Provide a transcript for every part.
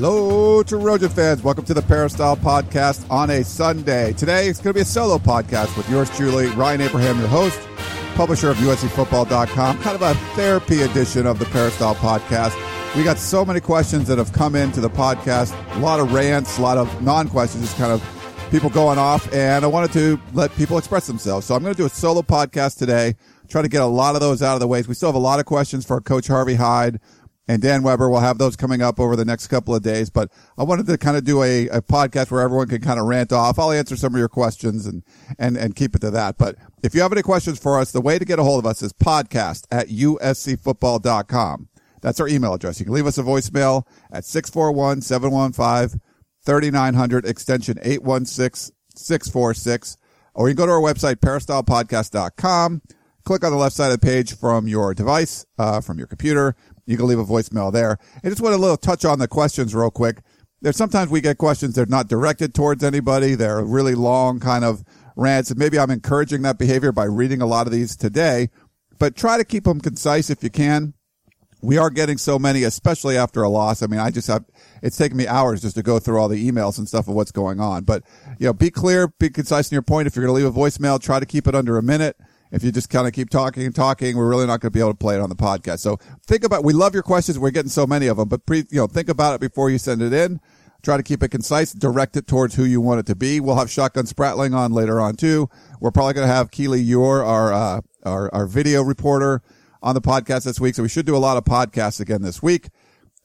Hello, Trojan fans. Welcome to the Peristyle Podcast on a Sunday. Today, it's going to be a solo podcast with yours truly, Ryan Abraham, your host, publisher of USCFootball.com, kind of a therapy edition of the Peristyle Podcast. We got so many questions that have come into the podcast, a lot of rants, a lot of non questions, just kind of people going off, and I wanted to let people express themselves. So I'm going to do a solo podcast today, try to get a lot of those out of the way. We still have a lot of questions for Coach Harvey Hyde and Dan Weber. We'll have those coming up over the next couple of days. But I wanted to kind of do a, a podcast where everyone can kind of rant off. I'll answer some of your questions and, and, and keep it to that. But if you have any questions for us, the way to get a hold of us is podcast at uscfootball.com. That's our email address. You can leave us a voicemail at 641-715-3900 extension 816-646 or you can go to our website, peristylepodcast.com. Click on the left side of the page from your device, uh, from your computer you can leave a voicemail there. I just want a little touch on the questions real quick. There's sometimes we get questions that are not directed towards anybody. They're really long kind of rants. And maybe I'm encouraging that behavior by reading a lot of these today, but try to keep them concise if you can. We are getting so many, especially after a loss. I mean, I just have, it's taken me hours just to go through all the emails and stuff of what's going on. But, you know, be clear, be concise in your point. If you're going to leave a voicemail, try to keep it under a minute if you just kind of keep talking and talking, we're really not going to be able to play it on the podcast. So think about, we love your questions. We're getting so many of them, but pre, you know, think about it before you send it in. Try to keep it concise, direct it towards who you want it to be. We'll have Shotgun Spratling on later on too. We're probably going to have Keely Eure, our, uh, our, our video reporter on the podcast this week. So we should do a lot of podcasts again this week.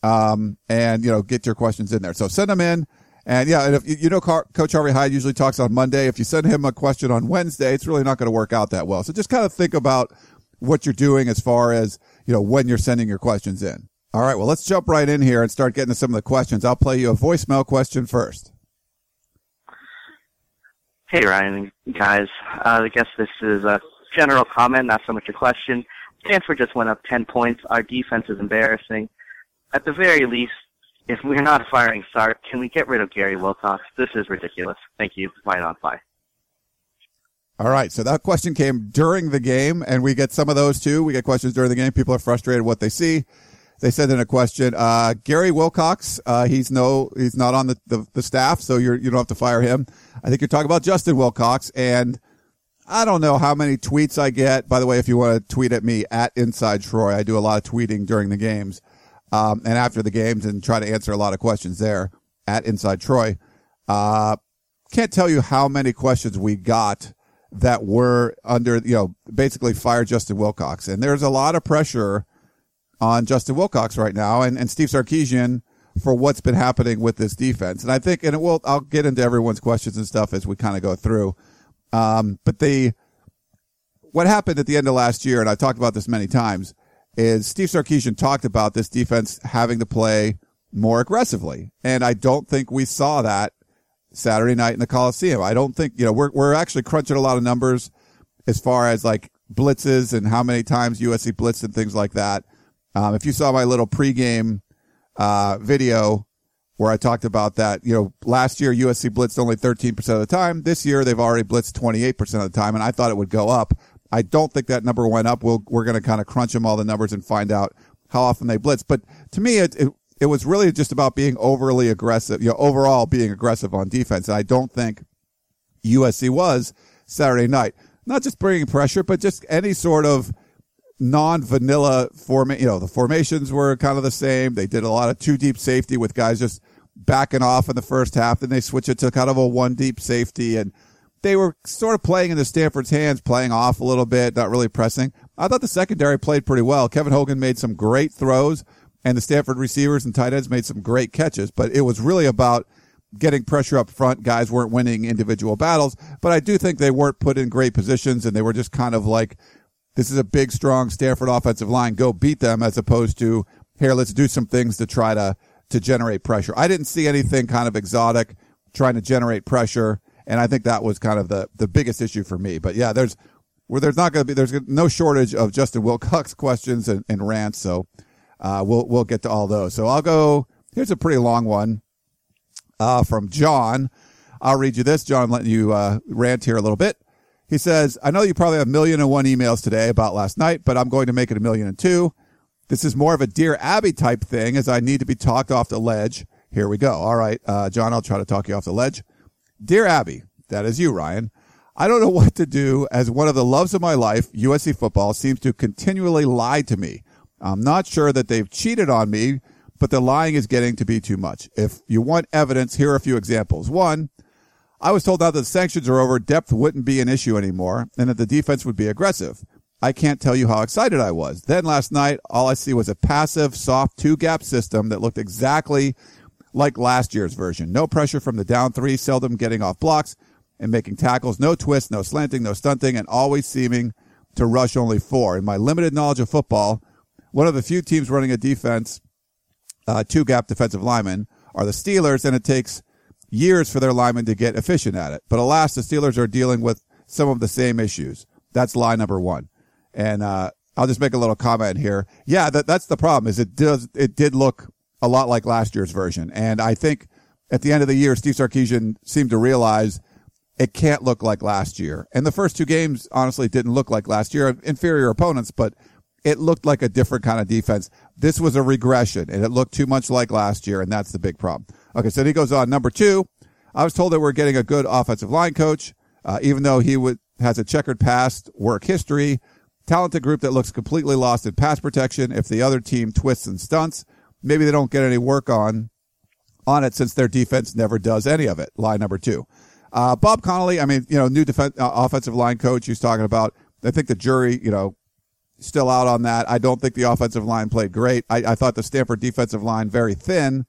Um, and, you know, get your questions in there. So send them in. And yeah, and if you know Coach Harvey Hyde usually talks on Monday. If you send him a question on Wednesday, it's really not going to work out that well. So just kind of think about what you're doing as far as, you know, when you're sending your questions in. All right. Well, let's jump right in here and start getting to some of the questions. I'll play you a voicemail question first. Hey, Ryan, guys. Uh, I guess this is a general comment, not so much a question. Stanford just went up 10 points. Our defense is embarrassing. At the very least, if we're not firing Sark, can we get rid of Gary Wilcox? This is ridiculous. Thank you. Fight on fire. All right. So that question came during the game, and we get some of those too. We get questions during the game. People are frustrated what they see. They sent in a question. Uh, Gary Wilcox, uh, he's no, he's not on the, the, the staff, so you're, you don't have to fire him. I think you're talking about Justin Wilcox, and I don't know how many tweets I get. By the way, if you want to tweet at me at Inside Troy, I do a lot of tweeting during the games um, and after the games and try to answer a lot of questions there at Inside Troy. Uh, can't tell you how many questions we got that were under, you know, basically fire Justin Wilcox. And there's a lot of pressure on Justin Wilcox right now and, and Steve Sarkisian for what's been happening with this defense. And I think, and it will, I'll get into everyone's questions and stuff as we kind of go through. Um, but the, what happened at the end of last year, and I've talked about this many times, is Steve Sarkisian talked about this defense having to play more aggressively. And I don't think we saw that Saturday night in the Coliseum. I don't think, you know, we're, we're actually crunching a lot of numbers as far as like blitzes and how many times USC blitzed and things like that. Um, if you saw my little pregame, uh, video where I talked about that, you know, last year USC blitzed only 13% of the time. This year they've already blitzed 28% of the time. And I thought it would go up. I don't think that number went up. We'll, we're going to kind of crunch them all the numbers and find out how often they blitz. But to me, it, it, it was really just about being overly aggressive, you know, overall being aggressive on defense. And I don't think USC was Saturday night. Not just bringing pressure, but just any sort of non-vanilla form. You know, the formations were kind of the same. They did a lot of two deep safety with guys just backing off in the first half. Then they switch it to kind of a one deep safety and they were sort of playing into Stanford's hands, playing off a little bit, not really pressing. I thought the secondary played pretty well. Kevin Hogan made some great throws and the Stanford receivers and tight ends made some great catches, but it was really about getting pressure up front. Guys weren't winning individual battles, but I do think they weren't put in great positions and they were just kind of like, this is a big, strong Stanford offensive line. Go beat them as opposed to here, let's do some things to try to, to generate pressure. I didn't see anything kind of exotic trying to generate pressure And I think that was kind of the, the biggest issue for me. But yeah, there's, where there's not going to be, there's no shortage of Justin Wilcox questions and, and rants. So, uh, we'll, we'll get to all those. So I'll go, here's a pretty long one, uh, from John. I'll read you this. John, letting you, uh, rant here a little bit. He says, I know you probably have a million and one emails today about last night, but I'm going to make it a million and two. This is more of a Dear Abby type thing as I need to be talked off the ledge. Here we go. All right. Uh, John, I'll try to talk you off the ledge. Dear Abby, that is you, Ryan. I don't know what to do as one of the loves of my life, USC football, seems to continually lie to me. I'm not sure that they've cheated on me, but the lying is getting to be too much. If you want evidence, here are a few examples. One, I was told now that the sanctions are over, depth wouldn't be an issue anymore, and that the defense would be aggressive. I can't tell you how excited I was. Then last night, all I see was a passive, soft two gap system that looked exactly like last year's version. No pressure from the down three, seldom getting off blocks and making tackles. No twist, no slanting, no stunting, and always seeming to rush only four. In my limited knowledge of football, one of the few teams running a defense, uh, two gap defensive linemen are the Steelers, and it takes years for their linemen to get efficient at it. But alas, the Steelers are dealing with some of the same issues. That's lie number one. And, uh, I'll just make a little comment here. Yeah, that, that's the problem is it does, it did look a lot like last year's version. And I think at the end of the year, Steve Sarkisian seemed to realize it can't look like last year. And the first two games, honestly, didn't look like last year. Inferior opponents, but it looked like a different kind of defense. This was a regression and it looked too much like last year. And that's the big problem. Okay. So he goes on. Number two, I was told that we're getting a good offensive line coach, uh, even though he would, has a checkered past work history talented group that looks completely lost in pass protection. If the other team twists and stunts, maybe they don't get any work on on it since their defense never does any of it. Line number two. Uh, Bob Connelly, I mean, you know, new defense, uh, offensive line coach he's talking about. I think the jury, you know, still out on that. I don't think the offensive line played great. I, I thought the Stanford defensive line very thin.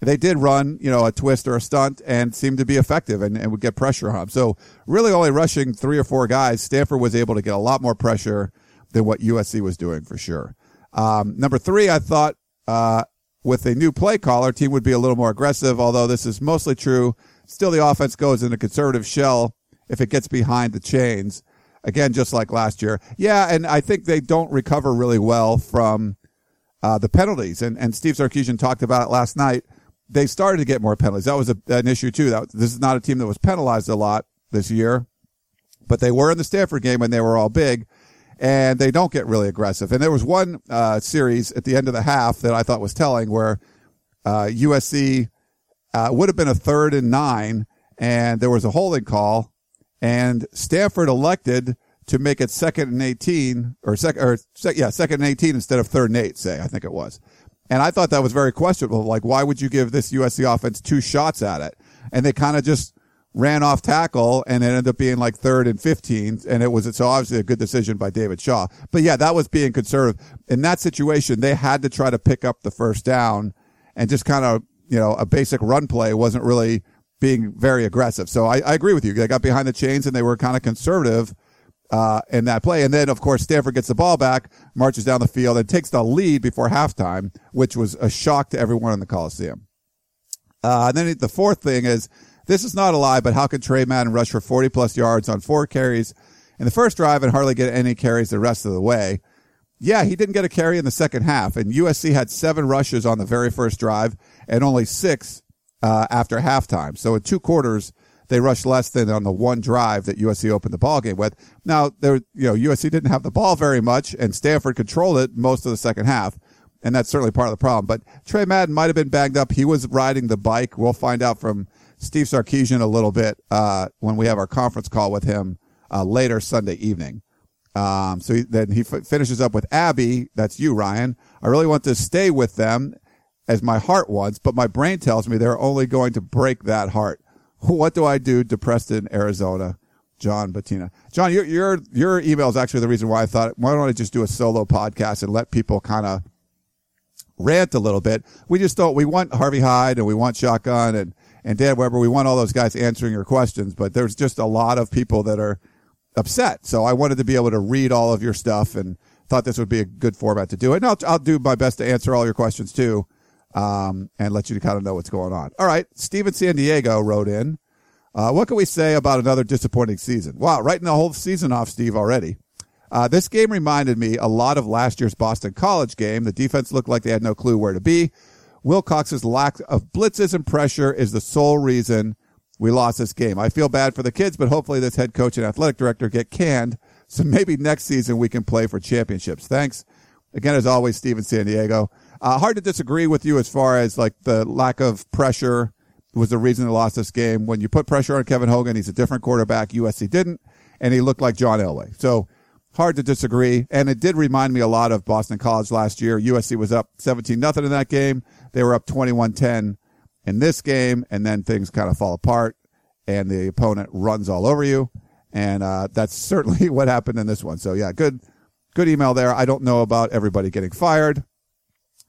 They did run, you know, a twist or a stunt and seemed to be effective and, and would get pressure on them. So really only rushing three or four guys, Stanford was able to get a lot more pressure than what USC was doing for sure. Um, number three, I thought, uh, with a new play caller, team would be a little more aggressive, although this is mostly true. Still, the offense goes in a conservative shell if it gets behind the chains. Again, just like last year. Yeah, and I think they don't recover really well from uh, the penalties. And, and Steve Sarkisian talked about it last night. They started to get more penalties. That was a, an issue too. That this is not a team that was penalized a lot this year, but they were in the Stanford game when they were all big and they don't get really aggressive. And there was one uh, series at the end of the half that I thought was telling where uh, USC uh, would have been a third and nine, and there was a holding call, and Stanford elected to make it second and 18 or second or sec, yeah, second and 18 instead of third and eight, say, I think it was. And I thought that was very questionable. Like, why would you give this USC offense two shots at it? And they kind of just ran off tackle and it ended up being like third and 15. And it was, so obviously a good decision by David Shaw. But yeah, that was being conservative. In that situation, they had to try to pick up the first down and just kind of, you know, a basic run play wasn't really being very aggressive. So I, I agree with you. They got behind the chains and they were kind of conservative. Uh, in that play. And then, of course, Stanford gets the ball back, marches down the field, and takes the lead before halftime, which was a shock to everyone in the Coliseum. Uh, and then the fourth thing is this is not a lie, but how could Tre Madden rush for 40 plus yards on four carries in the first drive and hardly get any carries the rest of the way? Yeah, he didn't get a carry in the second half, and USC had seven rushes on the very first drive and only six uh, after halftime. So in two quarters, they rushed less than on the one drive that USC opened the ball game with. Now, there, you know, USC didn't have the ball very much, and Stanford controlled it most of the second half and that's certainly part of the problem. But Tre Madden might have been banged up. He was riding the bike. We'll find out from Steve Sarkisian a little bit uh, when we have our conference call with him uh, later Sunday evening. Um, so he, then he f- finishes up with Abby. That's you, Ryan. I really want to stay with them as my heart wants, but my brain tells me they're only going to break that heart. What do I do? Depressed in Arizona. John Bettina. John, your, your, your email is actually the reason why I thought, why don't I just do a solo podcast and let people kind of rant a little bit? We just don't, we want Harvey Hyde and we want Shotgun and, and Dan Weber. We want all those guys answering your questions, but there's just a lot of people that are upset. So I wanted to be able to read all of your stuff and thought this would be a good format to do it. And I'll, I'll do my best to answer all your questions too, um, and let you kind of know what's going on. All right. Steven San Diego wrote in. Uh, what can we say about another disappointing season? Wow, writing the whole season off, Steve, already. Uh, this game reminded me a lot of last year's Boston College game. The defense looked like they had no clue where to be. Wilcox's lack of blitzes and pressure is the sole reason we lost this game. I feel bad for the kids, but hopefully this head coach and athletic director get canned. So maybe next season we can play for championships. Thanks. Again, as always, Steven San Diego. Uh, hard to disagree with you as far as like the lack of pressure was the reason they lost this game. When you put pressure on Kevin Hogan, he's a different quarterback. USC didn't, and he looked like John Elway. So hard to disagree. And it did remind me a lot of Boston College last year. USC was up 17 nothing in that game. They were up 21-10 in this game, and then things kind of fall apart, and the opponent runs all over you. And uh, that's certainly what happened in this one. So yeah, good, good email there. I don't know about everybody getting fired,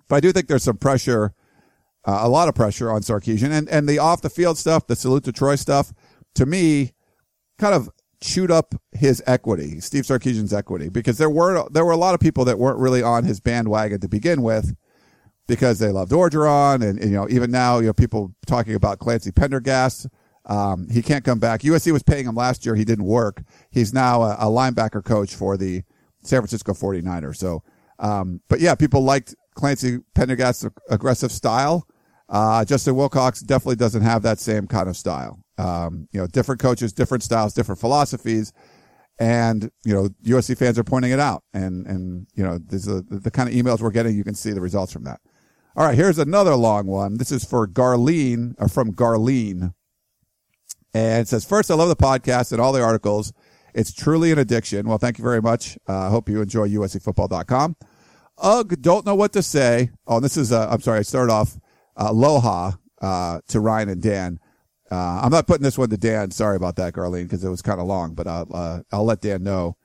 but I do think there's some pressure, uh, a lot of pressure on Sarkisian, and and the off the field stuff, the salute to Troy stuff, to me, kind of chewed up his equity, Steve Sarkisian's equity, because there were there were a lot of people that weren't really on his bandwagon to begin with because they loved Orgeron, and, and you know even now you know people talking about Clancy Pendergast. Um, he can't come back. USC was paying him last year. He didn't work. He's now a, a linebacker coach for the San Francisco 49ers. So, um, but yeah, people liked Clancy Pendergast's aggressive style. Uh, Justin Wilcox definitely doesn't have that same kind of style. Um, you know, different coaches, different styles, different philosophies. And, you know, USC fans are pointing it out. And, and, you know, a, the kind of emails we're getting. You can see the results from that. All right, here's another long one. This is for Garlene, or from Garlene. And it says, first, I love the podcast and all the articles. It's truly an addiction. Well, thank you very much. I uh, hope you enjoy USCfootball.com. Ugh, don't know what to say. Oh, this is, uh, I'm sorry, I started off, uh, aloha, uh, to Ryan and Dan. Uh, I'm not putting this one to Dan. Sorry about that, Garlene, because it was kind of long, but I'll, uh, I'll let Dan know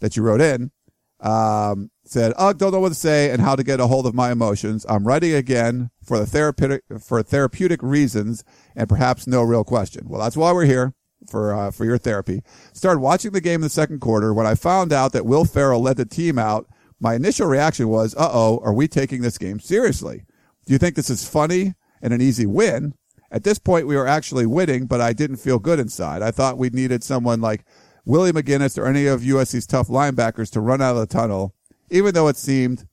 that you wrote in. Um, said, Ugh, don't know what to say and how to get a hold of my emotions. I'm writing again for the therapeutic, for therapeutic reasons and perhaps no real question. Well, that's why we're here for, uh, for your therapy. Started watching the game in the second quarter. When I found out that Will Ferrell led the team out, my initial reaction was, uh oh, are we taking this game seriously? Do you think this is funny and an easy win? At this point, we were actually winning, but I didn't feel good inside. I thought we needed someone like Willie McGinest or any of USC's tough linebackers to run out of the tunnel even though it seemed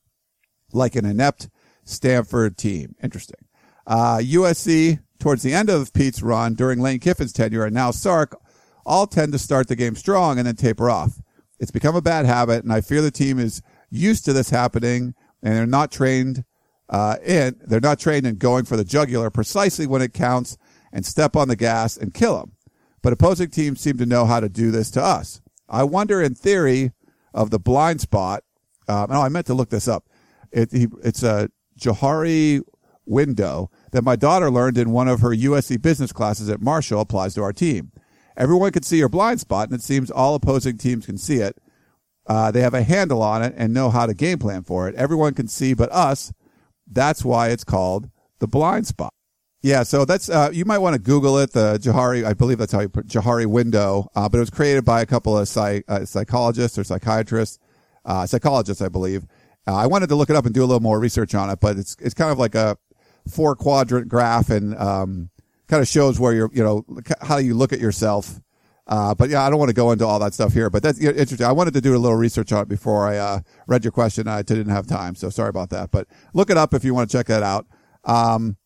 like an inept Stanford team. Interesting. Uh, USC, towards the end of Pete's run during Lane Kiffin's tenure and now Sark, all tend to start the game strong and then taper off. It's become a bad habit, and I fear the team is used to this happening, and they're not trained uh, in they're not trained in going for the jugular precisely when it counts and step on the gas and kill them. But opposing teams seem to know how to do this to us. I wonder, in theory, of the blind spot um, oh, I meant to look this up. It, he, it's a Johari window that my daughter learned in one of her USC business classes at Marshall applies to our team. Everyone can see your blind spot, and it seems all opposing teams can see it. Uh, they have a handle on it and know how to game plan for it. Everyone can see but us. That's why it's called the blind spot. Yeah, so that's uh, you might want to Google it. The Johari, I believe that's how you put Johari window, uh, but it was created by a couple of psych, uh, psychologists or psychiatrists uh, psychologist, I believe. Uh, I wanted to look it up and do a little more research on it, but it's it's kind of like a four quadrant graph and um, kind of shows where you're, you know, how you look at yourself. Uh, but yeah, I don't want to go into all that stuff here, but that's interesting. I wanted to do a little research on it before I uh, read your question. I didn't have time, so sorry about that. But look it up if you want to check that out. Um,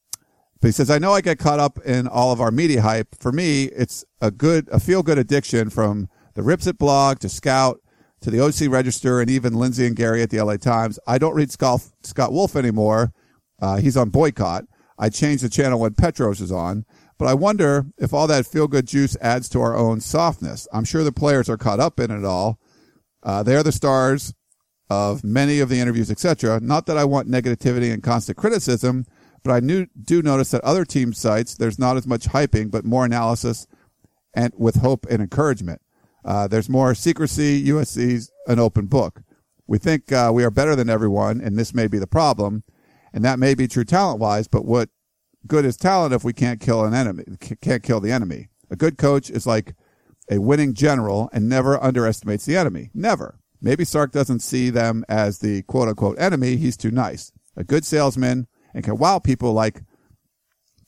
but he says, I know I get caught up in all of our media hype. For me, it's a good, a feel good addiction from the Rips It blog to Scout to the OC Register and even Lindsey and Gary at the LA Times. I don't read Scott, Scott Wolf anymore. Uh, he's on boycott. I change the channel when Petros is on. But I wonder if all that feel good juice adds to our own softness. I'm sure the players are caught up in it all. Uh, they are the stars of many of the interviews, etc. Not that I want negativity and constant criticism, but I knew, do notice that other team sites, there's not as much hyping, but more analysis and with hope and encouragement. Uh, there's more secrecy. USC's an open book. We think uh, we are better than everyone, and this may be the problem. And that may be true talent wise, but what good is talent if we can't kill an enemy? Can't kill the enemy. A good coach is like a winning general and never underestimates the enemy. Never. Maybe Sark doesn't see them as the quote unquote enemy. He's too nice. A good salesman and can wow people like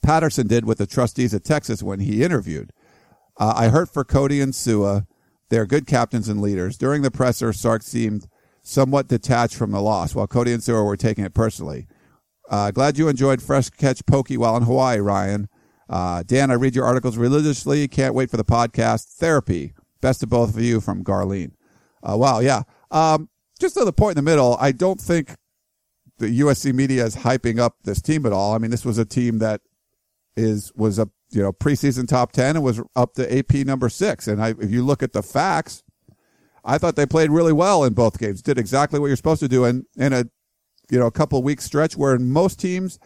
Patterson did with the trustees at Texas when he interviewed. Uh, I hurt for Cody and Su'a. They're good captains and leaders. During the presser, Sark seemed somewhat detached from the loss, while Cody and Su'a were taking it personally. Uh, glad you enjoyed Fresh Catch Pokey while in Hawaii, Ryan. Uh, Dan, I read your articles religiously. Can't wait for the podcast. Therapy. Best of both of you from Garlene. Uh, wow, yeah. Um, just to the point in the middle, I don't think the USC media is hyping up this team at all. I mean, this was a team that is was a you know preseason top ten and was up to AP number six. And I, if you look at the facts, I thought they played really well in both games. Did exactly what you're supposed to do in in a you know a couple week stretch where most teams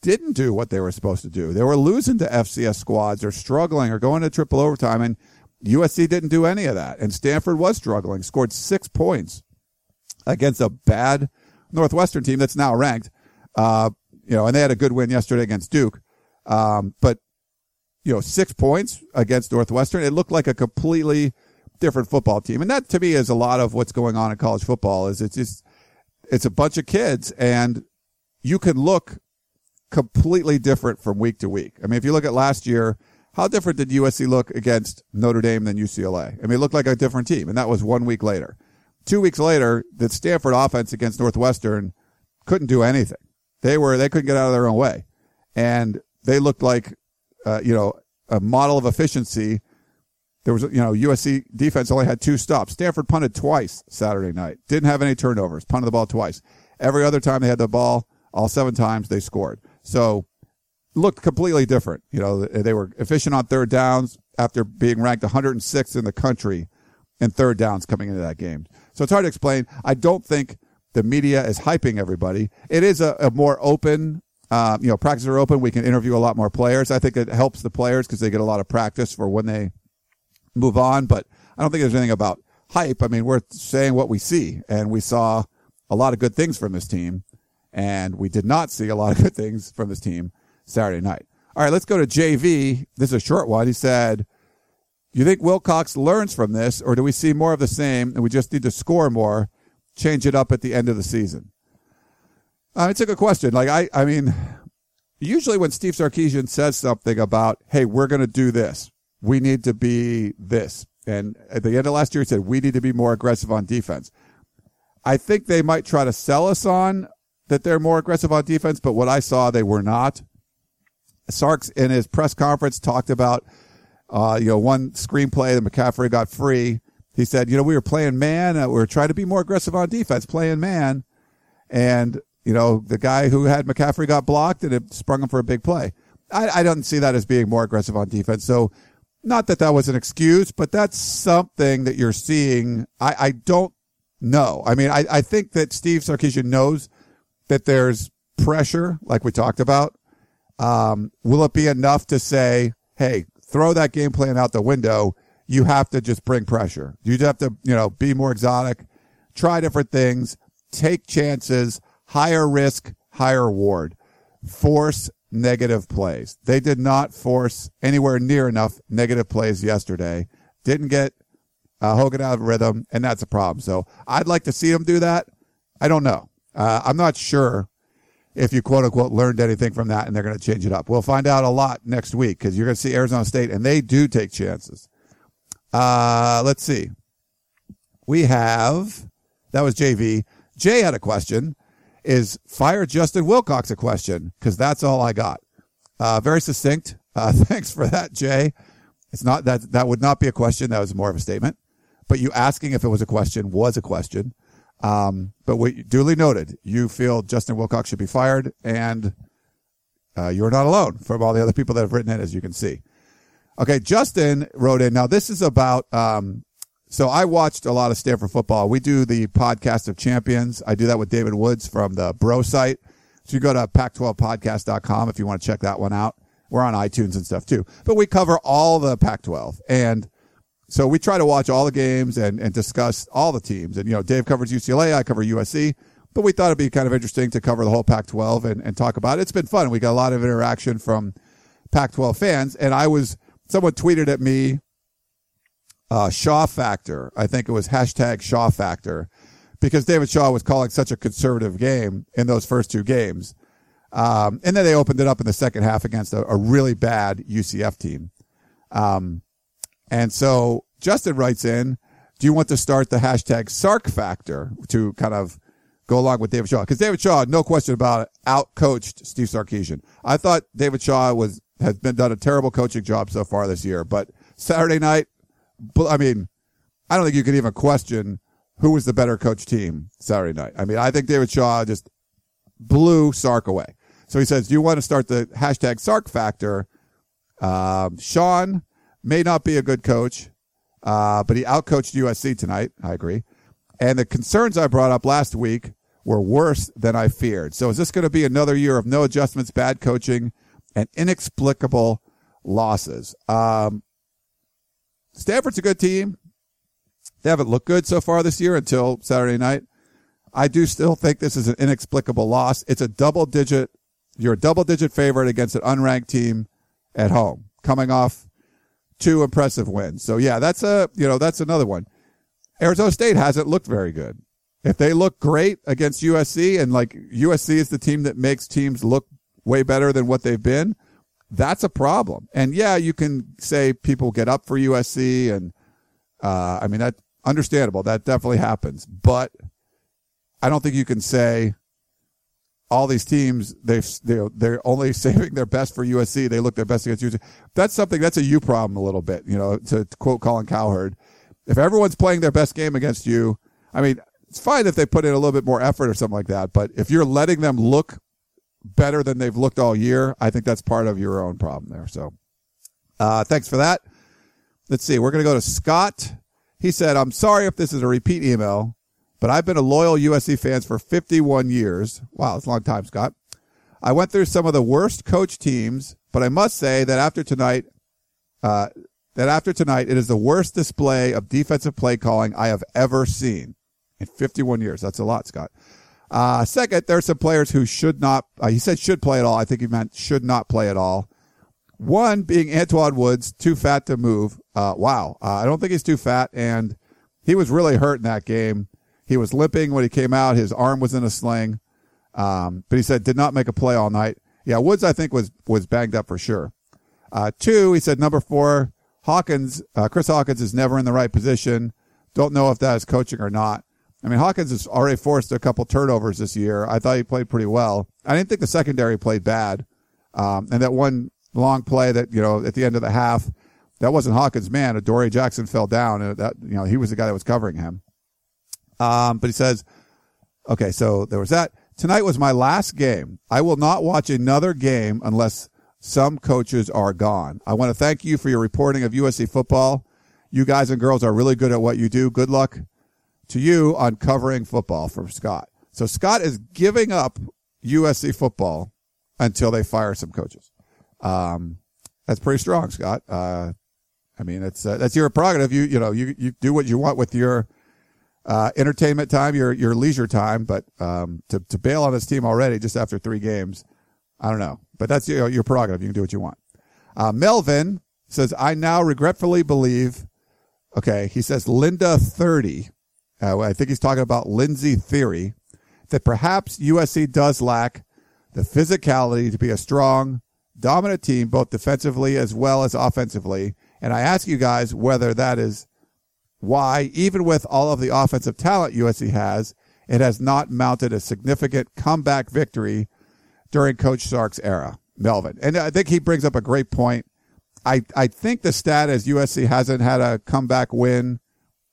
didn't do what they were supposed to do. They were losing to FCS squads or struggling or going to triple overtime and USC didn't do any of that. And Stanford was struggling, scored six points against a bad Northwestern team that's now ranked. Uh, you know, and they had a good win yesterday against Duke. Um, but, you know, six points against Northwestern. It looked like a completely different football team. And that to me is a lot of what's going on in college football is it's just, it's a bunch of kids and you can look completely different from week to week. I mean, if you look at last year, how different did USC look against Notre Dame than UCLA? I mean, it looked like a different team, and that was one week later. Two weeks later, the Stanford offense against Northwestern couldn't do anything. They were they couldn't get out of their own way, and they looked like, uh, you know, a model of efficiency. There was, you know, USC defense only had two stops. Stanford punted twice Saturday night. Didn't have any turnovers. Punted the ball twice. Every other time they had the ball, all seven times they scored. So looked completely different. You know, they were efficient on third downs after being ranked 106th in the country in third downs coming into that game. So it's hard to explain. I don't think the media is hyping everybody. It is a, a more open, uh, you know, practices are open. We can interview a lot more players. I think it helps the players because they get a lot of practice for when they move on. But I don't think there's anything about hype. I mean, we're saying what we see, and we saw a lot of good things from this team, and we did not see a lot of good things from this team Saturday night. All right, let's go to JV. This is a short one. He said, you think Wilcox learns from this, or do we see more of the same and we just need to score more, change it up at the end of the season? Uh, it's a good question. Like, I, I mean, usually when Steve Sarkisian says something about, hey, we're going to do this, we need to be this. And at the end of last year, he said, we need to be more aggressive on defense. I think they might try to sell us on that they're more aggressive on defense, but what I saw, they were not. Sarks in his press conference talked about, uh, you know, one screenplay that McCaffrey got free. He said, you know, we were playing man. Uh, we were trying to be more aggressive on defense, playing man. And, you know, the guy who had McCaffrey got blocked and it sprung him for a big play. I, I don't see that as being more aggressive on defense. So not that that was an excuse, but that's something that you're seeing. I, I don't know. I mean, I, I think that Steve Sarkisian knows that there's pressure, like we talked about. Um, will it be enough to say, hey, throw that game plan out the window? You have to just bring pressure. You have to, you know, be more exotic, try different things, take chances, higher risk, higher reward, force negative plays. They did not force anywhere near enough negative plays yesterday. Didn't get uh, Hogan out of rhythm, and that's a problem. So I'd like to see them do that. I don't know. Uh, I'm not sure if you quote unquote learned anything from that and they're going to change it up. We'll find out a lot next week because you're going to see Arizona State and they do take chances. Uh, let's see. We have, that was JV. Jay had a question. Is fire Justin Wilcox a question? Because that's all I got. Uh, very succinct. Uh, thanks for that, Jay. It's not that, that would not be a question. That was more of a statement. But you asking if it was a question was a question. Um, but we duly noted, you feel Justin Wilcox should be fired, and uh, you're not alone from all the other people that have written it, as you can see. Okay, Justin wrote in. Now, this is about. Um, so I watched a lot of Stanford football. We do the podcast of champions. I do that with David Woods from the Bro site. So you go to pac12podcast.com if you want to check that one out. We're on iTunes and stuff too. But we cover all the Pac 12. And so we try to watch all the games and, and discuss all the teams. And, you know, Dave covers UCLA, I cover USC, but we thought it'd be kind of interesting to cover the whole Pac 12 and, and talk about it. It's been fun. We got a lot of interaction from Pac 12 fans. And I was, someone tweeted at me, uh, Shaw Factor. I think it was hashtag Shaw Factor because David Shaw was calling such a conservative game in those first two games. Um, and then they opened it up in the second half against a, a really bad UCF team. Um, And so Justin writes in, do you want to start the hashtag Sark factor to kind of go along with David Shaw? Because David Shaw, no question about it, outcoached Steve Sarkisian. I thought David Shaw was has been done a terrible coaching job so far this year, but Saturday night, I mean, I don't think you can even question who was the better coach team Saturday night. I mean, I think David Shaw just blew Sark away. So he says, do you want to start the hashtag Sark factor? Um, Sean may not be a good coach, uh, but he outcoached USC tonight. I agree. And the concerns I brought up last week were worse than I feared. So is this going to be another year of no adjustments, bad coaching, and inexplicable losses? Um, Stanford's a good team. They haven't looked good so far this year until Saturday night. I do still think this is an inexplicable loss. It's a double digit, you're a double digit favorite against an unranked team at home, coming off two impressive wins. So yeah, that's a, you know, that's another one. Arizona State hasn't looked very good. If they look great against USC and like USC is the team that makes teams look way better than what they've been, that's a problem. And yeah, you can say people get up for USC and, uh, I mean, that understandable. That definitely happens, but I don't think you can say all these teams they've they're, they're only saving their best for USC. They look their best against USC. That's something that's a you problem a little bit. You know, to, to quote Colin Cowherd, if everyone's playing their best game against you, I mean, it's fine if they put in a little bit more effort or something like that. But if you're letting them look better than they've looked all year, I think that's part of your own problem there. So, uh, thanks for that. Let's see. We're going to go to Scott. He said, I'm sorry if this is a repeat email, but I've been a loyal USC fan for 51 years. Wow, it's a long time, Scott. I went through some of the worst coach teams, but I must say that after tonight, uh, that after tonight, it is the worst display of defensive play calling I have ever seen in 51 years. That's a lot, Scott. Uh, second, there are some players who should not, uh, he said should play at all. I think he meant should not play at all. One being Antwaun Woods, too fat to move. Uh, wow. Uh, I don't think he's too fat. And he was really hurt in that game. He was limping when he came out. His arm was in a sling. Um, but he said did not make a play all night. Yeah, Woods, I think was, was banged up for sure. Uh, two, he said number four, Hawkins, uh, Chris Hawkins is never in the right position. Don't know if that is coaching or not. I mean, Hawkins has already forced a couple turnovers this year. I thought he played pretty well. I didn't think the secondary played bad. Um, and that one long play that, you know, at the end of the half, that wasn't Hawkins' man. Adoree Jackson fell down and that, you know, he was the guy that was covering him. Um, but he says, okay, so there was that. Tonight was my last game. I will not watch another game unless some coaches are gone. I want to thank you for your reporting of USC football. You guys and girls are really good at what you do. Good luck to you on covering football from Scott. So Scott is giving up USC football until they fire some coaches. Um, that's pretty strong, Scott. Uh, I mean, it's, uh, that's your prerogative. You, you know, you, you do what you want with your, uh, entertainment time, your, your leisure time, but, um, to, to bail on this team already just after three games, I don't know, but that's your, your prerogative. You can do what you want. Uh, Melvin says, I now regretfully believe, okay, he says Linda 30. Uh, I think he's talking about Lindsay Thiry. that perhaps USC does lack the physicality to be a strong, dominant team, both defensively as well as offensively. And I ask you guys whether that is why, even with all of the offensive talent USC has, it has not mounted a significant comeback victory during Coach Sark's era. Melvin. And I think he brings up a great point. I, I think the stat is USC hasn't had a comeback win.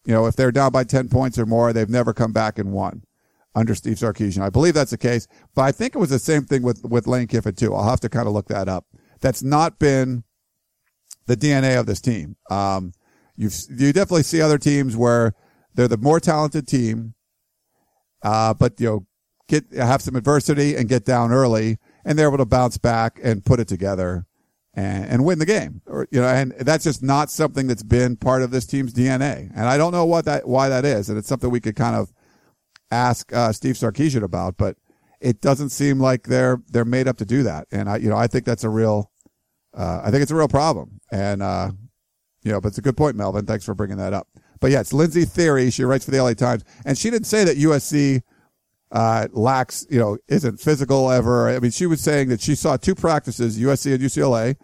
You know, if they're down by 10 points or more, they've never come back and won under Steve Sarkisian. I believe that's the case, but I think it was the same thing with, with Lane Kiffin too. I'll have to kind of look that up. That's not been the DNA of this team. Um, you you definitely see other teams where they're the more talented team, uh, but you know, get have some adversity and get down early, and they're able to bounce back and put it together and, and win the game. Or you know, and that's just not something that's been part of this team's DNA. And I don't know what that why that is, and it's something we could kind of ask uh, Steve Sarkisian about, but it doesn't seem like they're they're made up to do that. And I you know I think that's a real uh, I think it's a real problem. And uh, know, but it's a good point, Melvin. Thanks for bringing that up. But yeah, it's Lindsay Thiry. She writes for the LA Times, and she didn't say that USC uh, lacks, you know, isn't physical ever. I mean, she was saying that she saw two practices, USC and UCLA,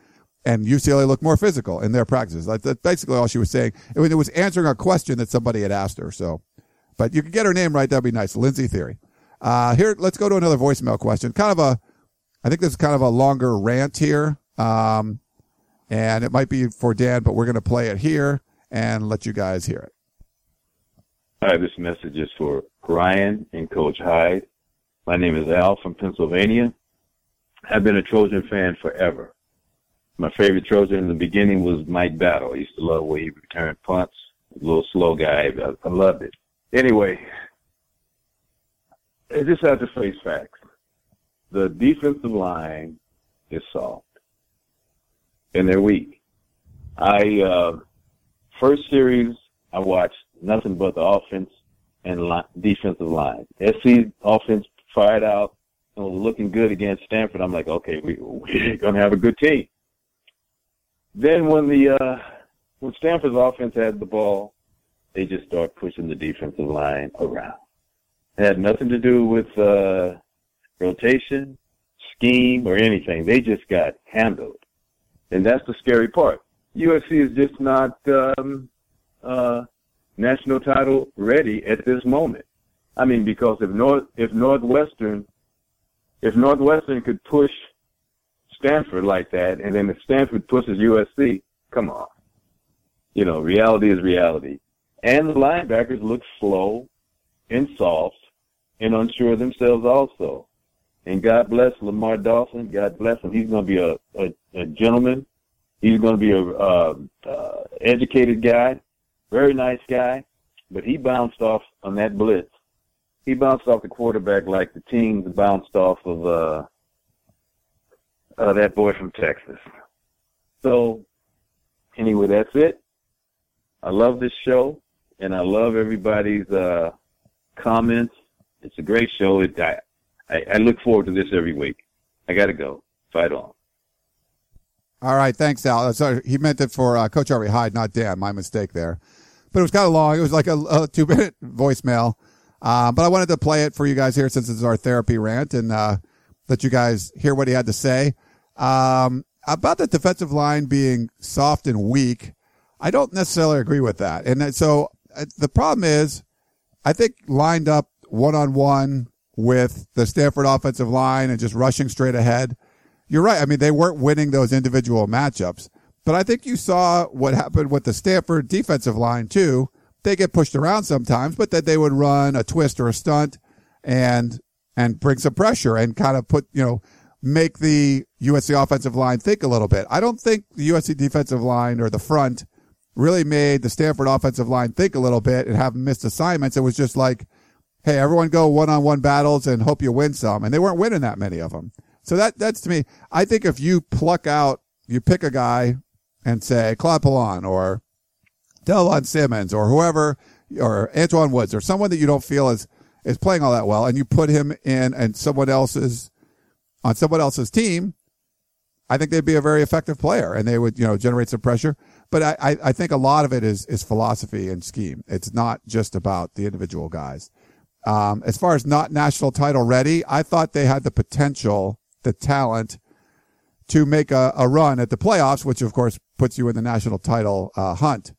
and UCLA looked more physical in their practices. That's basically all she was saying. It, it was answering a question that somebody had asked her. So, but you could get her name right. That'd be nice. Lindsay Thiry. Uh, here, let's go to another voicemail question. Kind of a, I think this is kind of a longer rant here. Um, and it might be for Dan, but we're going to play it here and let you guys hear it. Hi, this message is for Ryan and Coach Hyde. My name is Al from Pennsylvania. I've been a Trojan fan forever. My favorite Trojan in the beginning was Mike Battle. I used to love way he returned punts. A little slow guy. I, I loved it. Anyway, I just have to face facts. The defensive line is soft. And they're weak. I, uh, first series, I watched nothing but the offense and defensive line. SC offense fired out and was looking good against Stanford. I'm like, okay, we, we're to have a good team. Then when the, uh, when Stanford's offense had the ball, they just start pushing the defensive line around. It had nothing to do with, uh, rotation, scheme, or anything. They just got handled. And that's the scary part. USC is just not, um, uh, national title ready at this moment. I mean, because if North, if Northwestern, if Northwestern could push Stanford like that, and then if Stanford pushes USC, come on. You know, reality is reality. And the linebackers look slow and soft and unsure of themselves also. And God bless Lamar Dawson. God bless him. He's going to be a, a, a gentleman. He's going to be a uh, uh, educated guy, very nice guy. But he bounced off on that blitz. He bounced off the quarterback like the teams bounced off of uh, uh, that boy from Texas. So anyway, that's it. I love this show, and I love everybody's uh, comments. It's a great show. It, I, I, I look forward to this every week. I got to go. Fight on. All right, thanks, Al. Sorry, he meant it for uh, Coach Harvey Hyde, not Dan. My mistake there. But it was kind of long. It was like a, a two-minute voicemail. Uh, but I wanted to play it for you guys here since it's our therapy rant and uh, let you guys hear what he had to say. Um, about the defensive line being soft and weak, I don't necessarily agree with that. And so uh, the problem is, I think lined up one on one with the Stanford offensive line and just rushing straight ahead. You're right. I mean, they weren't winning those individual matchups, but I think you saw what happened with the Stanford defensive line too. They get pushed around sometimes, but that they would run a twist or a stunt and, and bring some pressure and kind of put, you know, make the USC offensive line think a little bit. I don't think the USC defensive line or the front really made the Stanford offensive line think a little bit and have missed assignments. It was just like, hey, everyone go one on one battles and hope you win some. And they weren't winning that many of them. So that, that's to me, I think if you pluck out, you pick a guy and say Claude or Delvon Simmons or whoever, or Antwaun Woods or someone that you don't feel is, is playing all that well and you put him in and someone else's on someone else's team, I think they'd be a very effective player and they would, you know, generate some pressure. But I, I think a lot of it is, is philosophy and scheme. It's not just about the individual guys. Um, as far as not national title ready, I thought they had the potential, the talent to make a, a run at the playoffs, which of course puts you in the national title uh, hunt.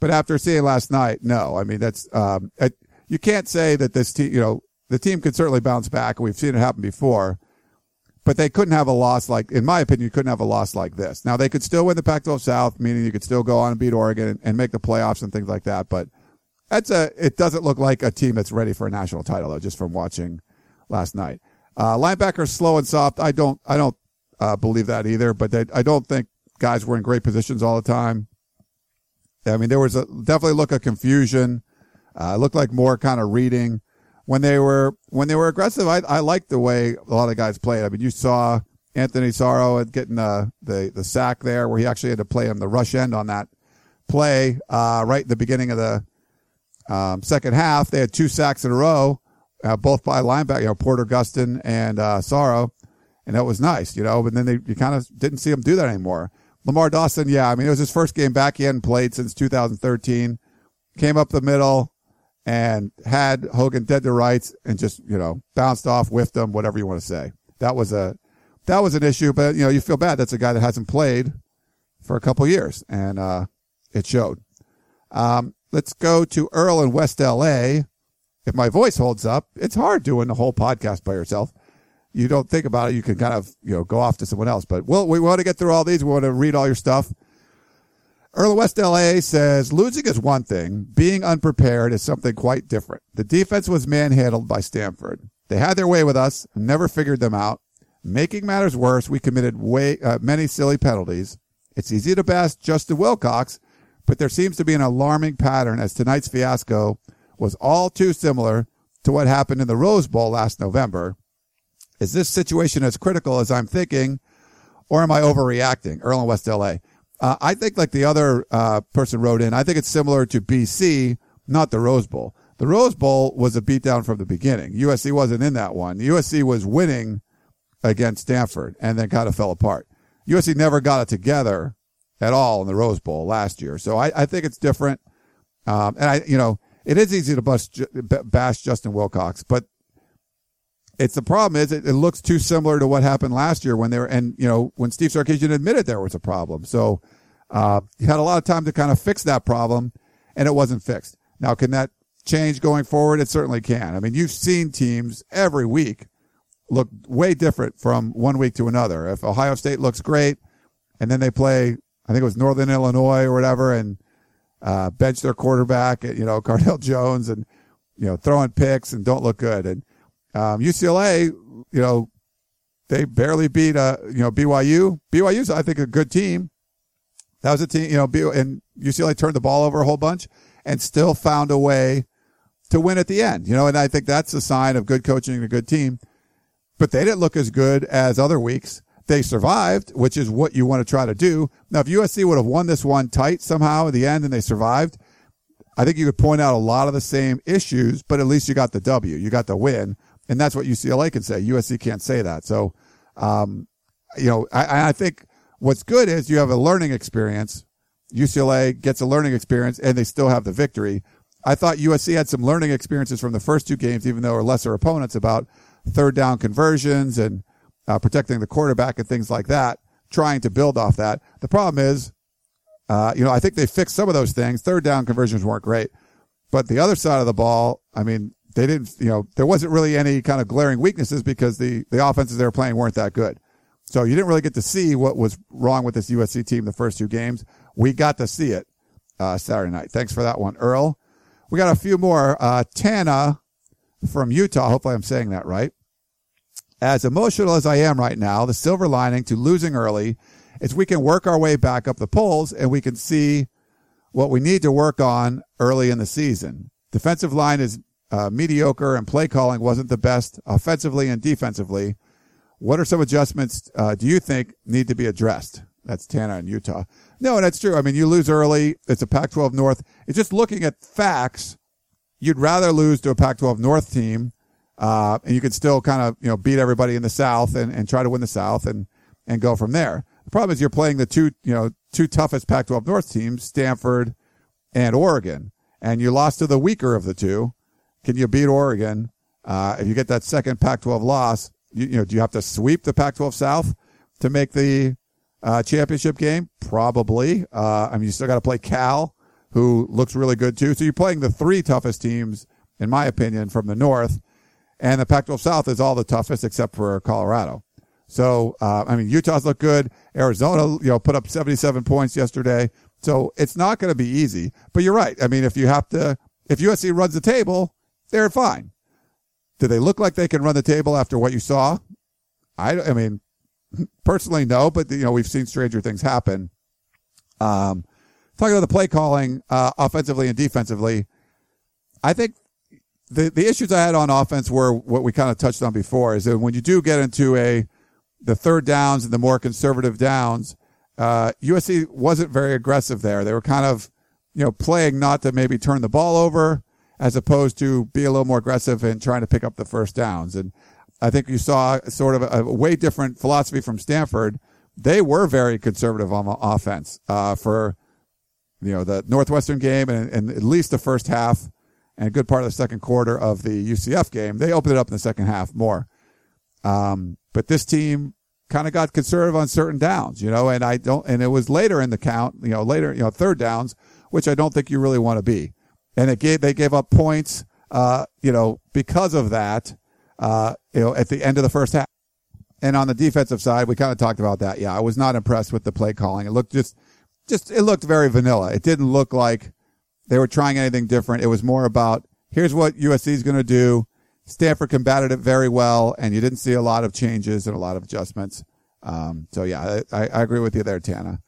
But after seeing last night, no, I mean, that's, um, it, you can't say that this team, you know, the team could certainly bounce back. We've seen it happen before but they couldn't have a loss like, in my opinion, you couldn't have a loss like this. Now they could still win the Pac-12 South, meaning you could still go on and beat Oregon and, and, make the playoffs and things like that. But that's a, it doesn't look like a team that's ready for a national title though, just from watching last night. Uh, linebackers slow and soft. I don't, I don't, uh, believe that either, but they, I don't think guys were in great positions all the time. I mean, there was a definitely look of confusion. Uh, it looked like more kind of reading when they were when they were aggressive, I I liked the way a lot of guys played. I mean, you saw Anthony Sarao getting the the the sack there, where he actually had to play him the rush end on that play uh, right in the beginning of the um, second half. They had two sacks in a row, uh, both by linebacker, you know, Porter Gustin and uh, Sarao, and that was nice, you know. But then they you kind of didn't see him do that anymore. Lamar Dawson, yeah, I mean, it was his first game back. He hadn't played since 2013. Came up the middle, and had Hogan dead to rights and just, you know, bounced off, whiffed him, whatever you want to say. That was a, that was an issue, but you know, you feel bad. That's a guy that hasn't played for a couple years, and uh, it showed. Um, let's go to Earl in West LA. If my voice holds up, it's hard doing the whole podcast by yourself. You don't think about it. You can kind of, you know, go off to someone else, but we'll, we want to get through all these. We want to read all your stuff. Earl West LA says losing is one thing. Being unprepared is something quite different. The defense was manhandled by Stanford. They had their way with us never figured them out. Making matters worse, we committed way, uh, many silly penalties. It's easy to bash Justin Wilcox, but there seems to be an alarming pattern as tonight's fiasco was all too similar to what happened in the Rose Bowl last November. Is this situation as critical as I'm thinking, or am I overreacting? Earl in West LA. Uh, I think, like the other uh, person wrote in, I think it's similar to BC, not the Rose Bowl. The Rose Bowl was a beatdown from the beginning. USC wasn't in that one. USC was winning against Stanford and then kind of fell apart. USC never got it together at all in the Rose Bowl last year. So I, I think it's different. Um, and I, you know, it is easy to bust, bash Justin Wilcox, but it's the problem is it, it, looks too similar to what happened last year when they were, and you know, when Steve Sarkisian admitted there was a problem. So, uh, he had a lot of time to kind of fix that problem and it wasn't fixed. Now, can that change going forward? It certainly can. I mean, you've seen teams every week look way different from one week to another. If Ohio State looks great and then they play, I think it was Northern Illinois or whatever, and uh, bench their quarterback, you know, Cardale Jones, and you know, throwing picks and don't look good. And um, UCLA, you know, they barely beat uh, you know BYU. BYU's I think a good team. That was a team, you know, and UCLA turned the ball over a whole bunch and still found a way to win at the end. You know, and I think that's a sign of good coaching and a good team but they didn't look as good as other weeks. They survived, which is what you want to try to do. Now, if USC would have won this one tight somehow at the end and they survived, I think you could point out a lot of the same issues, but at least you got the W, you got the win. And that's what UCLA can say. USC can't say that. So, um, you know, I, I think what's good is you have a learning experience. UCLA gets a learning experience and they still have the victory. I thought USC had some learning experiences from the first two games, even though they were lesser opponents about third down conversions and uh, protecting the quarterback and things like that, trying to build off that. The problem is, uh, you know, I think they fixed some of those things. Third down conversions weren't great, but the other side of the ball, I mean, they didn't, you know, there wasn't really any kind of glaring weaknesses because the, the offenses they were playing weren't that good. So you didn't really get to see what was wrong with this USC team the first two games. We got to see it, uh, Saturday night. Thanks for that one, Earl. We got a few more. Uh, Tana from Utah. Hopefully I'm saying that right. As emotional as I am right now, the silver lining to losing early is we can work our way back up the polls and we can see what we need to work on early in the season. Defensive line is uh, mediocre and play calling wasn't the best offensively and defensively. What are some adjustments uh, do you think need to be addressed? That's Tana in Utah. No, that's true. I mean, you lose early. It's a Pac-12 North. It's just looking at facts you'd rather lose to a Pac-12 North team, uh, and you can still kind of you know beat everybody in the South and, and try to win the South and and go from there. The problem is you're playing the two you know two toughest Pac-12 North teams, Stanford and Oregon, and you lost to the weaker of the two. Can you beat Oregon? Uh, if you get that second Pac-12 loss, you, you, know, do you have to sweep the Pac-12 South to make the uh, championship game? Probably. Uh, I mean, you still got to play Cal who looks really good too. So you're playing the three toughest teams, in my opinion, from the North. And the Pac-12 South is all the toughest except for Colorado. So, uh, I mean, Utah's look good. Arizona, you know, put up 77 points yesterday. So it's not going to be easy. But you're right. I mean, if you have to, if USC runs the table, they're fine. Do they look like they can run the table after what you saw? I, I mean, personally, no, but you know, we've seen stranger things happen. Um, talking about the play calling, uh, offensively and defensively, I think the, the issues I had on offense were what we kind of touched on before is that when you do get into a, the third downs and the more conservative downs, uh, USC wasn't very aggressive there. They were kind of, you know, playing not to maybe turn the ball over as opposed to be a little more aggressive and trying to pick up the first downs. And I think you saw sort of a, a way different philosophy from Stanford. They were very conservative on offense, uh, for, you know, the Northwestern game and, and at least the first half and a good part of the second quarter of the UCF game. They opened it up in the second half more. Um, but this team kind of got conservative on certain downs, you know, and I don't, and it was later in the count, you know, later, you know, third downs, which I don't think you really want to be. And it gave, they gave up points, uh, you know, because of that, uh, you know, at the end of the first half. And on the defensive side, we kind of talked about that. Yeah, I was not impressed with the play calling. It looked just, just, it looked very vanilla. It didn't look like they were trying anything different. It was more about, here's what USC is going to do. Stanford combated it very well, and you didn't see a lot of changes and a lot of adjustments. Um, so yeah, I, I, agree with you there, Tana.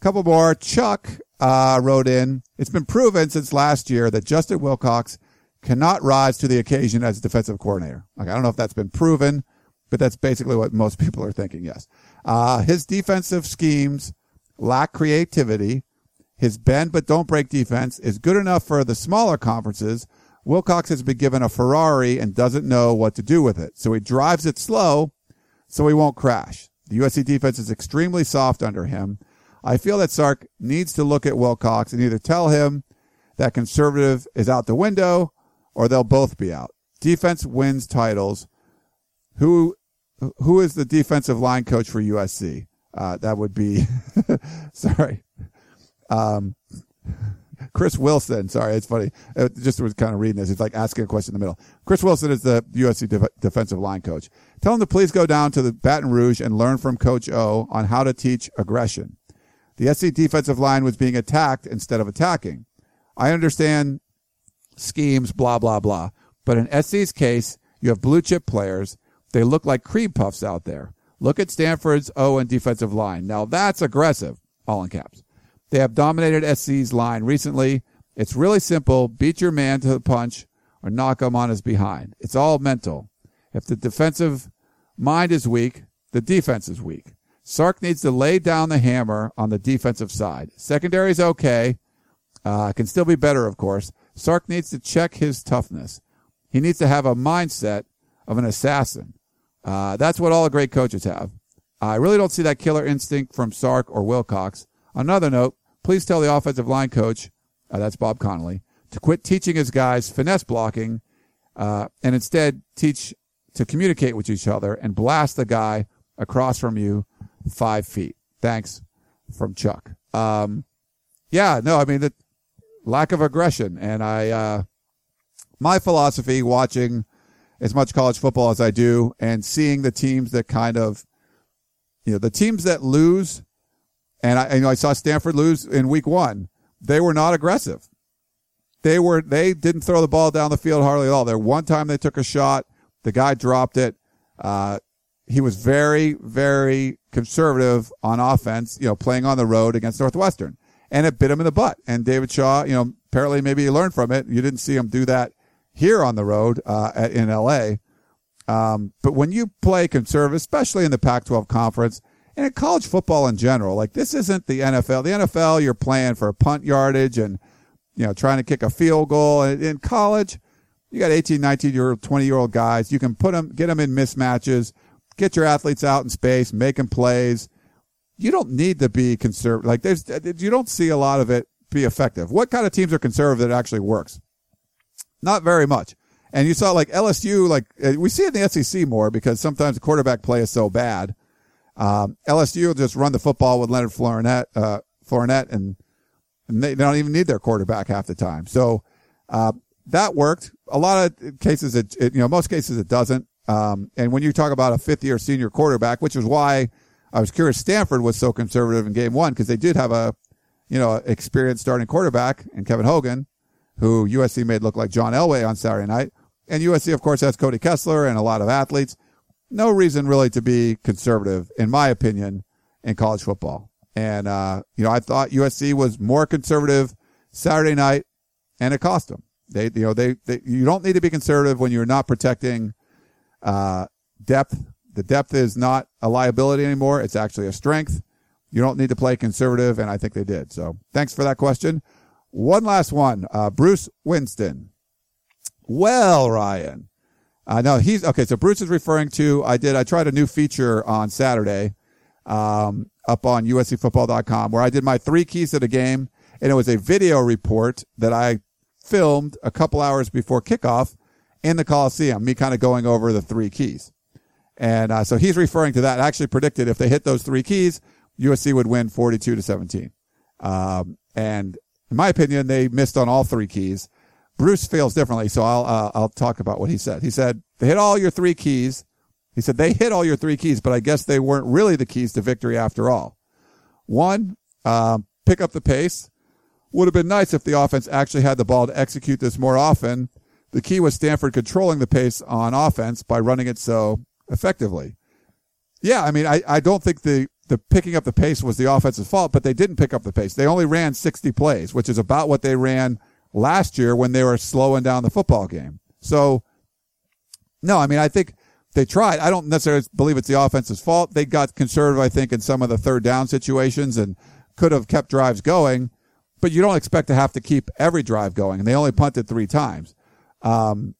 Couple more. Chuck uh, wrote in. It's been proven since last year that Justin Wilcox cannot rise to the occasion as defensive coordinator. Like I don't know if that's been proven, but that's basically what most people are thinking. Yes. Uh, his defensive schemes lack creativity. His bend but don't break defense is good enough for the smaller conferences. Wilcox has been given a Ferrari and doesn't know what to do with it. So he drives it slow so he won't crash. The USC defense is extremely soft under him. I feel that Sark needs to look at Wilcox and either tell him that conservative is out the window or they'll both be out. Defense wins titles. Who who is the defensive line coach for USC? Uh, that would be sorry, um, Chris Wilson. Sorry, it's funny. It just was kind of reading this. It's like asking a question in the middle. Chris Wilson is the USC def- defensive line coach. Tell him to please go down to the Baton Rouge and learn from Coach O on how to teach aggression. The SC defensive line was being attacked instead of attacking. I understand schemes, blah, blah, blah. But in SC's case, you have blue chip players. They look like cream puffs out there. Look at Stanford's O and defensive line. Now that's aggressive, all in caps. They have dominated SC's line recently. It's really simple. Beat your man to the punch or knock him on his behind. It's all mental. If the defensive mind is weak, the defense is weak. Sark needs to lay down the hammer on the defensive side. Secondary is okay. Uh, can still be better, of course. Sark needs to check his toughness. He needs to have a mindset of an assassin. Uh, that's what all the great coaches have. I really don't see that killer instinct from Sark or Wilcox. Another note, please tell the offensive line coach, uh, that's Bob Connelly, to quit teaching his guys finesse blocking uh, and instead teach to communicate with each other and blast the guy across from you five feet. Thanks from Chuck. Um, yeah, no, I mean, the lack of aggression. And I, uh, my philosophy watching as much college football as I do and seeing the teams that kind of, you know, the teams that lose, and I, you know, I saw Stanford lose in week one. They were not aggressive. They were, they didn't throw the ball down the field hardly at all. There one time they took a shot. The guy dropped it. Uh, he was very, very conservative on offense, you know, playing on the road against Northwestern. And it bit him in the butt. And David Shaw, you know, apparently maybe he learned from it. You didn't see him do that here on the road, uh, at, in LA. Um, but when you play conservative, especially in the Pac-12 conference and in college football in general, like this isn't the NFL. The NFL, you're playing for punt yardage and, you know, trying to kick a field goal. In college, you got 18, 19 year old, 20 year old guys. You can put them, get them in mismatches get your athletes out in space, making plays. You don't need to be conservative. Like there's, you don't see a lot of it be effective. What kind of teams are conservative that actually works? Not very much. And you saw like LSU, like uh, we see it in the SEC more because sometimes the quarterback play is so bad. Um, LSU will just run the football with Leonard Fournette, uh, and, and they, they don't even need their quarterback half the time. So, uh, that worked. A lot of cases, it, it, you know, most cases it doesn't. Um, and when you talk about a fifth year senior quarterback, which is why I was curious Stanford was so conservative in game one because they did have a, you know, experienced starting quarterback in Kevin Hogan, who USC made look like John Elway on Saturday night. And USC, of course, has Cody Kessler and a lot of athletes. No reason really to be conservative, in my opinion, in college football. And, uh, you know, I thought USC was more conservative Saturday night and it cost them. They, you know, they, they you don't need to be conservative when you're not protecting uh, depth. The depth is not a liability anymore. It's actually a strength. You don't need to play conservative, and I think they did. So thanks for that question. One last one. Uh, Bruce Winston. Well, Ryan. Uh, no, he's okay. So Bruce is referring to, I did, I tried a new feature on Saturday, um, up on USCfootball.com where I did my three keys to the game and it was a video report that I filmed a couple hours before kickoff in the Coliseum, me kind of going over the three keys. And uh, so he's referring to that. I actually predicted if they hit those three keys, USC would win 42 to 17. Um, and in my opinion, they missed on all three keys. Bruce feels differently, so I'll uh, I'll talk about what he said. He said they hit all your three keys. He said they hit all your three keys, but I guess they weren't really the keys to victory after all. One, um, pick up the pace. Would have been nice if the offense actually had the ball to execute this more often. The key was Stanford controlling the pace on offense by running it so effectively. Yeah, I mean, I, I don't think the, the picking up the pace was the offense's fault, but they didn't pick up the pace. They only ran 60 plays, which is about what they ran last year when they were slowing down the football game. So, no, I mean, I think they tried. I don't necessarily believe it's the offense's fault. They got conservative, I think, in some of the third down situations and could have kept drives going, but you don't expect to have to keep every drive going. And they only punted three times. Um,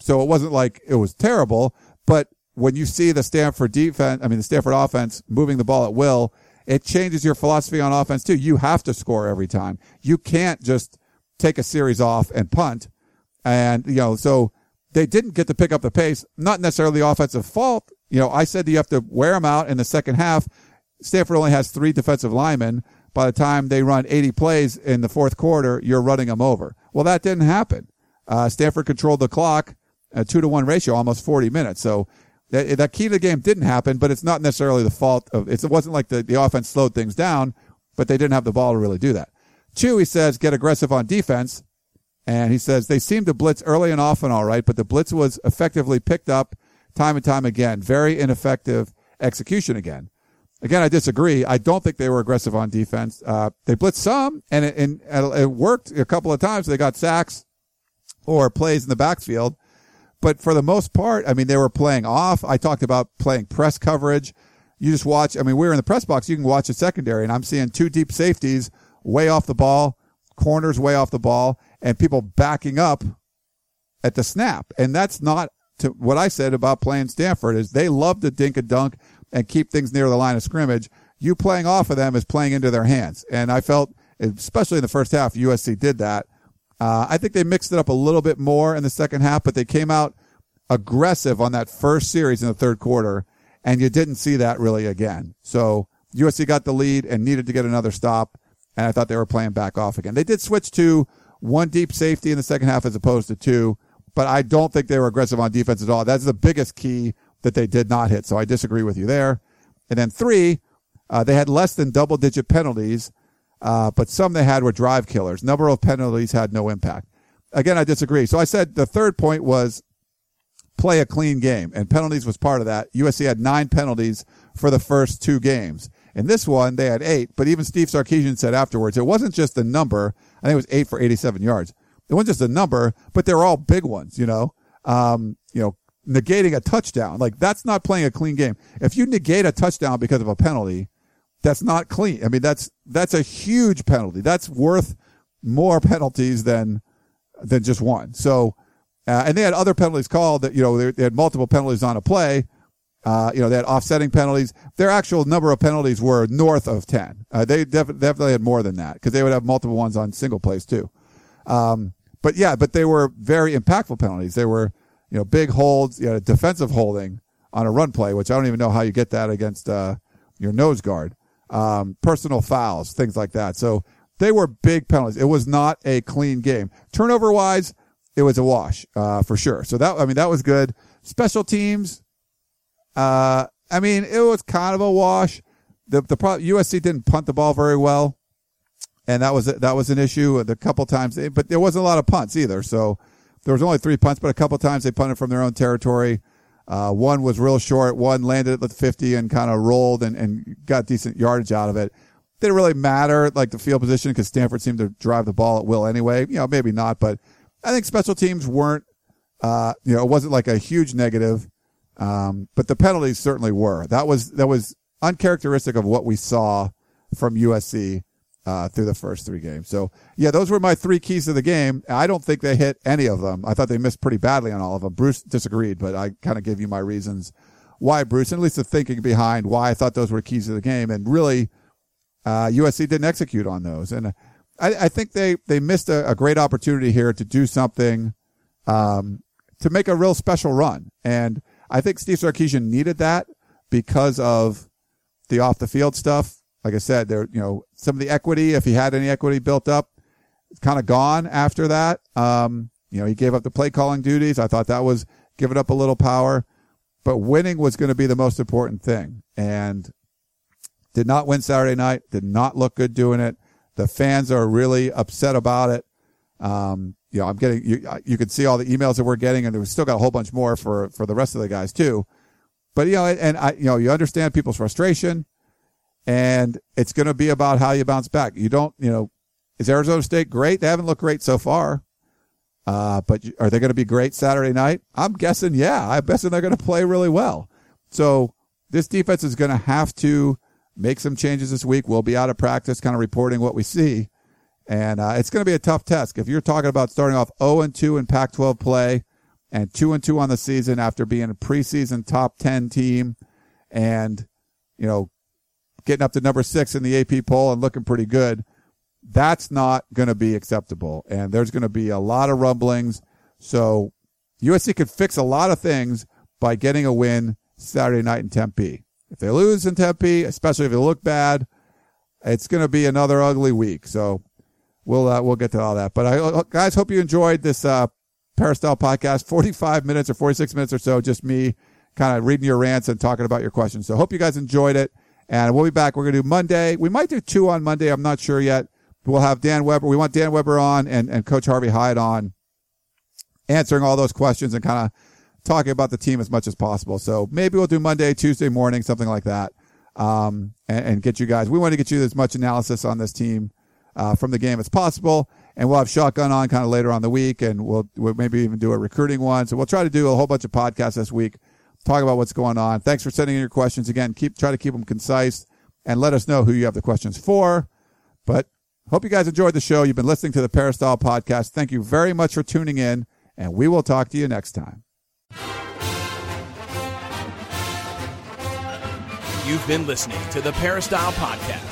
so it wasn't like it was terrible, but when you see the Stanford defense, I mean, the Stanford offense moving the ball at will, it changes your philosophy on offense too. You have to score every time. You can't just take a series off and punt. And, you know, so they didn't get to pick up the pace, not necessarily offensive fault. You know, I said you have to wear them out in the second half. Stanford only has three defensive linemen. By the time they run 80 plays in the fourth quarter, you're running them over. Well, that didn't happen. Uh, Stanford controlled the clock, a two to one ratio, almost 40 minutes. So that, that key to the game didn't happen, but it's not necessarily the fault of, it wasn't like the, the offense slowed things down, but they didn't have the ball to really do that. Two, he says, get aggressive on defense. And he says they seemed to blitz early and often all right, but the blitz was effectively picked up time and time again. Very ineffective execution again. Again, I disagree. I don't think they were aggressive on defense. Uh, they blitzed some and it, and it worked a couple of times. They got sacks or plays in the backfield. But for the most part, I mean, they were playing off. I talked about playing press coverage. You just watch. I mean, we were in the press box. You can watch the secondary and I'm seeing two deep safeties way off the ball, corners way off the ball and people backing up at the snap. And that's not to what I said about playing Stanford is they love to dink a dunk and keep things near the line of scrimmage. You playing off of them is playing into their hands. And I felt, especially in the first half, USC did that. Uh, I think they mixed it up a little bit more in the second half, but they came out aggressive on that first series in the third quarter, and you didn't see that really again. So USC got the lead and needed to get another stop, and I thought they were playing back off again. They did switch to one deep safety in the second half as opposed to two, but I don't think they were aggressive on defense at all. That's the biggest key that they did not hit. So I disagree with you there. And then three, uh, they had less than double digit penalties, uh, but some they had were drive killers. Number of penalties had no impact. Again, I disagree. So I said the third point was play a clean game, and penalties was part of that. USC had nine penalties for the first two games. In this one, they had eight, but even Steve Sarkisian said afterwards, it wasn't just the number. I think it was eight for 87 yards. It wasn't just a number, but they were all big ones, you know, um, you know, negating a touchdown. Like that's not playing a clean game. If you negate a touchdown because of a penalty, that's not clean. I mean, that's, that's a huge penalty. That's worth more penalties than, than just one. So, uh, and they had other penalties called that, you know, they, they had multiple penalties on a play uh, you know, they had offsetting penalties. Their actual number of penalties were north of 10. Uh, they def- definitely had more than that because they would have multiple ones on single plays too. Um, but yeah, but they were very impactful penalties. They were, you know, big holds, you know, defensive holding on a run play, which I don't even know how you get that against, uh, your nose guard. Um, personal fouls, things like that. So they were big penalties. It was not a clean game. Turnover wise, it was a wash, uh, for sure. So that, I mean, that was good. Special teams, uh, I mean, it was kind of a wash. The the pro- USC didn't punt the ball very well, and that was that was an issue. A couple times, but there wasn't a lot of punts either. So there was only three punts, but a couple times they punted from their own territory. Uh, one was real short. One landed at the 50 and kind of rolled and, and got decent yardage out of it. Didn't really matter, like the field position, because Stanford seemed to drive the ball at will anyway. You know, maybe not, but I think special teams weren't, uh, you know, it wasn't like a huge negative. Um, but the penalties certainly were. That was that was uncharacteristic of what we saw from USC uh, through the first three games. So yeah, those were my three keys to the game. I don't think they hit any of them. I thought they missed pretty badly on all of them. Bruce disagreed, but I kind of gave you my reasons why Bruce, and at least the thinking behind why I thought those were keys to the game. And really, uh, USC didn't execute on those. And I, I think they, they missed a, a, great opportunity here to do something, um, to make a real special run. And I think Steve Sarkisian needed that because of the off the field stuff. Like I said, there, you know, some of the equity, if he had any equity built up, it's kind of gone after that. Um, you know, he gave up the play calling duties. I thought that was giving up a little power, but winning was going to be the most important thing. And did not win Saturday night. Did not look good doing it. The fans are really upset about it. Um, you know, I'm getting, you, you can see all the emails that we're getting and we've still got a whole bunch more for, for the rest of the guys too. But, you know, and I, you know, you understand people's frustration and it's going to be about how you bounce back. You don't, you know, is Arizona State great? They haven't looked great so far. Uh, but are they going to be great Saturday night? I'm guessing, yeah. I'm guessing they're going to play really well. So this defense is going to have to make some changes this week. We'll be out of practice, kind of reporting what we see. And uh, it's going to be a tough test. If you're talking about starting off 0 and 2 in Pac-12 play and 2 and 2 on the season after being a preseason top 10 team and, you know, getting up to number six in the AP poll and looking pretty good, that's not going to be acceptable. And there's going to be a lot of rumblings. So USC could fix a lot of things by getting a win Saturday night in Tempe. If they lose in Tempe, especially if they look bad, it's going to be another ugly week. So we'll uh, we'll get to all that. But I uh, guys hope you enjoyed this uh, Peristyle podcast. Forty five minutes or forty six minutes or so, just me kind of reading your rants and talking about your questions. So hope you guys enjoyed it. And we'll be back. We're going to do Monday. We might do two on Monday. I'm not sure yet. We'll have Dan Weber. We want Dan Weber on and, and Coach Harvey Hyde on answering all those questions and kind of talking about the team as much as possible. So maybe we'll do Monday, Tuesday morning, something like that. Um, and, and, get you guys, we want to get you as much analysis on this team, uh, from the game as possible. And we'll have shotgun on kind of later on the week and we'll, we'll maybe even do a recruiting one. So we'll try to do a whole bunch of podcasts this week, talk about what's going on. Thanks for sending in your questions. Again, keep, try to keep them concise and let us know who you have the questions for. But hope you guys enjoyed the show. You've been listening to the Peristyle podcast. Thank you very much for tuning in and we will talk to you next time. You've been listening to the Peristyle Podcast,